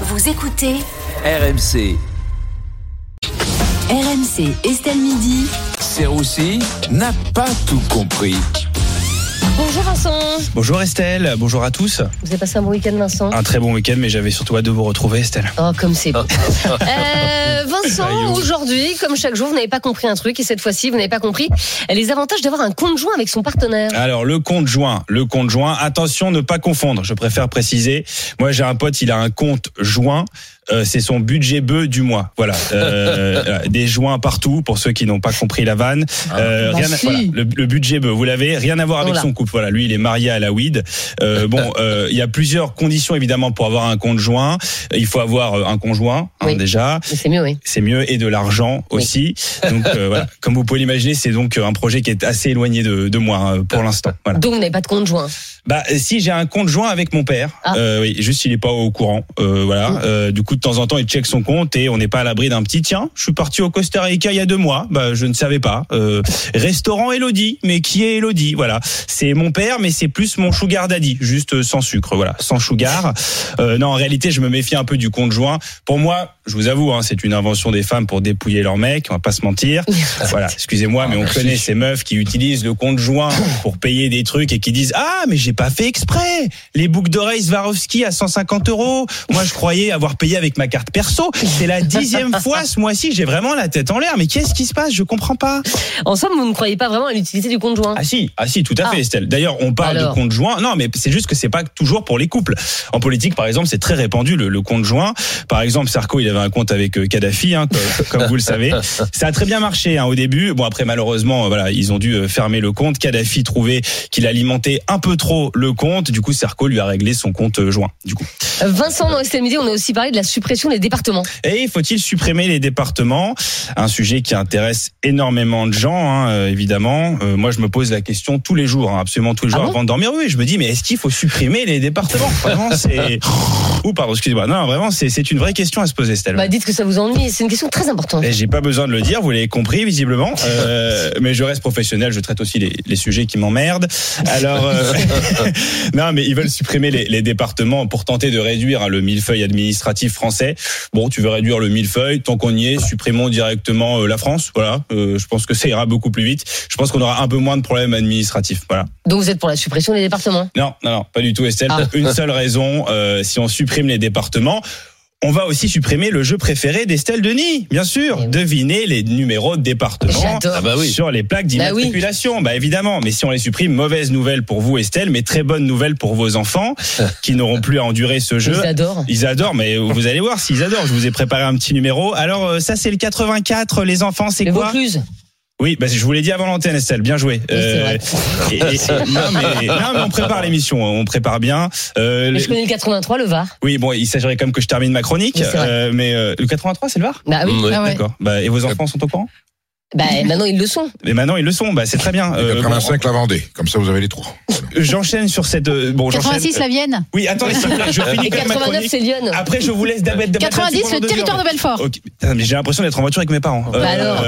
Vous écoutez RMC, RMC Estelle Midi. Serroussi n'a pas tout compris. Bonjour Vincent. Bonjour Estelle, bonjour à tous. Vous avez passé un bon week-end Vincent Un très bon week-end, mais j'avais surtout hâte de vous retrouver Estelle. Oh comme c'est beau. Euh, Vincent, aujourd'hui, comme chaque jour, vous n'avez pas compris un truc et cette fois-ci, vous n'avez pas compris les avantages d'avoir un compte joint avec son partenaire. Alors le compte joint, le compte joint, attention ne pas confondre, je préfère préciser. Moi j'ai un pote, il a un compte joint. Euh, c'est son budget bœuf du mois. Voilà, Euh, voilà, des joints partout pour ceux qui n'ont pas compris la vanne. Euh, bah rien à- voilà, le, le budget bœuf, vous l'avez. Rien à voir avec Voilà. son couple. Voilà, lui il est marié à la weed. Euh, bon, euh, il y a plusieurs conditions évidemment pour avoir un compte joint. Il faut avoir euh, un conjoint hein, Oui. déjà. C'est mieux, oui. c'est mieux et de l'argent Oui. aussi. Donc euh, voilà, comme vous pouvez l'imaginer, c'est donc euh, un projet qui est assez éloigné de, de moi hein, pour l'instant. Voilà. Donc vous n'avez pas de compte joint. Bah si j'ai un compte joint avec mon père, Ah. euh, oui, juste il est pas au courant. Euh, voilà. Mm. Euh, du coup de temps en temps il check son compte et on n'est pas à l'abri d'un petit tiens. Je suis parti au Costa Rica il y a deux mois. Bah je ne savais pas. Euh, restaurant Elodie, mais qui est Elodie Voilà, c'est mon père, mais c'est plus mon sugar daddy, juste sans sucre. Voilà, sans sugar. Euh, non en réalité je me méfie un peu du compte joint. Pour moi, je vous avoue, hein, c'est une invention des femmes pour dépouiller leur mec. On va pas se mentir. Voilà, excusez-moi, mais on connaît ces meufs qui utilisent le compte joint pour payer des trucs et qui disent ah mais j'ai pas fait exprès. Les boucles d'oreilles Swarovski à 150 euros. Moi je croyais avoir payé avec ma carte perso. C'est la dixième fois ce mois-ci. J'ai vraiment la tête en l'air. Mais qu'est-ce qui se passe? Je comprends pas. En somme, vous ne croyez pas vraiment à l'utilité du compte joint. Ah si, ah si, tout à Ah. fait, Estelle. D'ailleurs, on parle Alors de compte joint. Non, mais c'est juste que c'est pas toujours pour les couples. En politique, par exemple, c'est très répandu le, le compte joint. Par exemple, Sarko, il avait un compte avec euh, Kadhafi, hein, comme, comme vous le savez. Ça a très bien marché hein, au début. Bon, après, malheureusement, euh, voilà, ils ont dû euh, fermer le compte. Kadhafi trouvait qu'il alimentait un peu trop le compte. Du coup, Sarko lui a réglé son compte joint. Du coup. Vincent, dans Midi, on a aussi parlé de la suppression des départements. Et faut-il supprimer les départements? Un sujet qui intéresse énormément de gens, hein, évidemment. Euh, moi, je me pose la question tous les jours, hein, absolument tous les Ah jours bon? avant de dormir. Oui, je me dis, mais est-ce qu'il faut supprimer les départements? Vraiment, c'est. Ou pardon, excusez-moi. Non, vraiment, c'est une vraie question à se poser, Estelle. Bah, dites que ça vous ennuie. C'est une question très importante. J'ai pas besoin de le dire, vous l'avez compris visiblement. Euh, mais je reste professionnel, je traite aussi les, les sujets qui m'emmerdent. Alors, euh, non, mais ils veulent supprimer les, les départements pour tenter de réduire hein, le millefeuille administratif français. Bon, tu veux réduire le millefeuille, tant qu'on y est, supprimons directement euh, la France. Voilà, Euh, je pense que ça ira beaucoup plus vite. Je pense qu'on aura un peu moins de problèmes administratifs. Voilà. Donc vous êtes pour la suppression des départements? Non, non, non, pas du tout, Estelle. Ah. Pour Une seule raison, euh, si on supprime les départements, on va aussi supprimer le jeu préféré d'Estelle Denis, bien sûr. Oui. Deviner les numéros de départements J'adore. Ah bah oui. sur les plaques Bah oui. d'immatriculation. Bah, évidemment, mais si on les supprime, mauvaise nouvelle pour vous, Estelle, mais très bonne nouvelle pour vos enfants qui n'auront plus à endurer ce jeu. Ils adorent. Ils adorent, mais vous allez voir s'ils adorent. Je vous ai préparé un petit numéro. Alors euh, ça, c'est le 84. Les enfants, c'est Les quoi? Vaucluse. Oui, bah, je vous l'ai dit avant l'antenne, Estelle. Bien joué. Euh, c'est et- et- et- non, mais, non, mais on prépare l'émission. On prépare bien. Euh, Mais je connais le 83, le Var. oui, bon, il s'agirait quand même que je termine ma chronique. Oui, euh, mais euh, le 83, c'est le Var? Bah oui. Mm, ouais. D'accord. Bah, et vos enfants sont au courant? Bah maintenant ils le sont. Mais maintenant, ils le sont. Bah, c'est très bien. Euh, 85 la Vendée, comme ça vous avez les trois. bon, j'enchaîne sur cette. euh, Bon, j'enchaîne. 86 la Vienne. Oui, attendez, s'il vous plaît, je finis Et quand même ma 89 chronique. c'est Lyon. Après, je vous laisse d'abord. 90 le territoire de Belfort. Ok. Putain, mais j'ai l'impression d'être en voiture avec mes parents. Bah alors.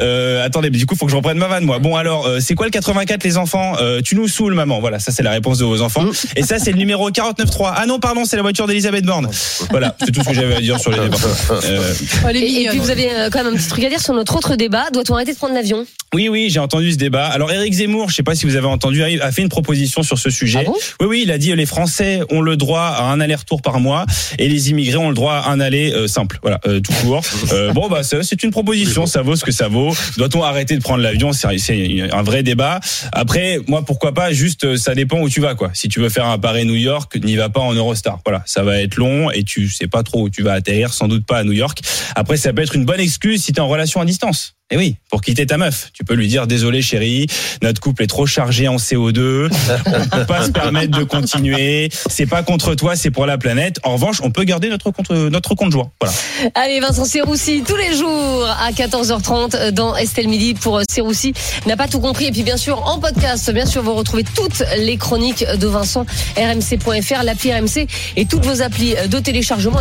euh, attendez, mais du coup, faut que je reprenne ma vanne, moi. Bon, alors, euh, c'est quoi le 84, les enfants? Euh, Tu nous saoules, maman. Voilà, ça, c'est la réponse de vos enfants. Mm. Et ça, c'est le numéro 49.3. Ah non, pardon, c'est la voiture d'Elisabeth Borne. Voilà, c'est tout ce que j'avais à dire sur les débats. Euh, Et, puis vous avez euh, quand même un petit truc à dire sur notre autre débat. Doit-on arrêter de prendre l'avion oui, oui, j'ai entendu ce débat. Alors, Éric Zemmour, je sais pas si vous avez entendu, a fait une proposition sur ce sujet. Ah bon? Oui, oui, il a dit euh, les Français ont le droit à un aller-retour par mois et les immigrés ont le droit à un aller euh, simple. Voilà, euh, tout court. Euh, bon, bah, ça, c'est une proposition, ça vaut ce que ça vaut. Doit-on arrêter de prendre l'avion? C'est c'est un vrai débat. Après, moi, pourquoi pas Juste, euh, ça dépend où tu vas, quoi. Si tu veux faire un Paris-New York, n'y va pas en Eurostar. Voilà, ça va être long et tu sais pas trop où tu vas atterrir, sans doute pas à New York. Après, ça peut être une bonne excuse si tu es en relation à distance. Et oui, pour quitter ta meuf, tu peux lui dire désolé chérie, notre couple est trop chargé en CO2, on peut pas se permettre de continuer, c'est pas contre toi, c'est pour la planète. En revanche, on peut garder notre compte notre compte joint. Voilà. Allez, Vincent Serroussi, tous les jours à 14h30 dans Estelle Midi pour euh, Serroussi. N'a pas tout compris. Et puis, bien sûr, en podcast, bien sûr, vous retrouvez toutes les chroniques de Vincent, rmc.fr, l'appli RMC et toutes vos applis de téléchargement.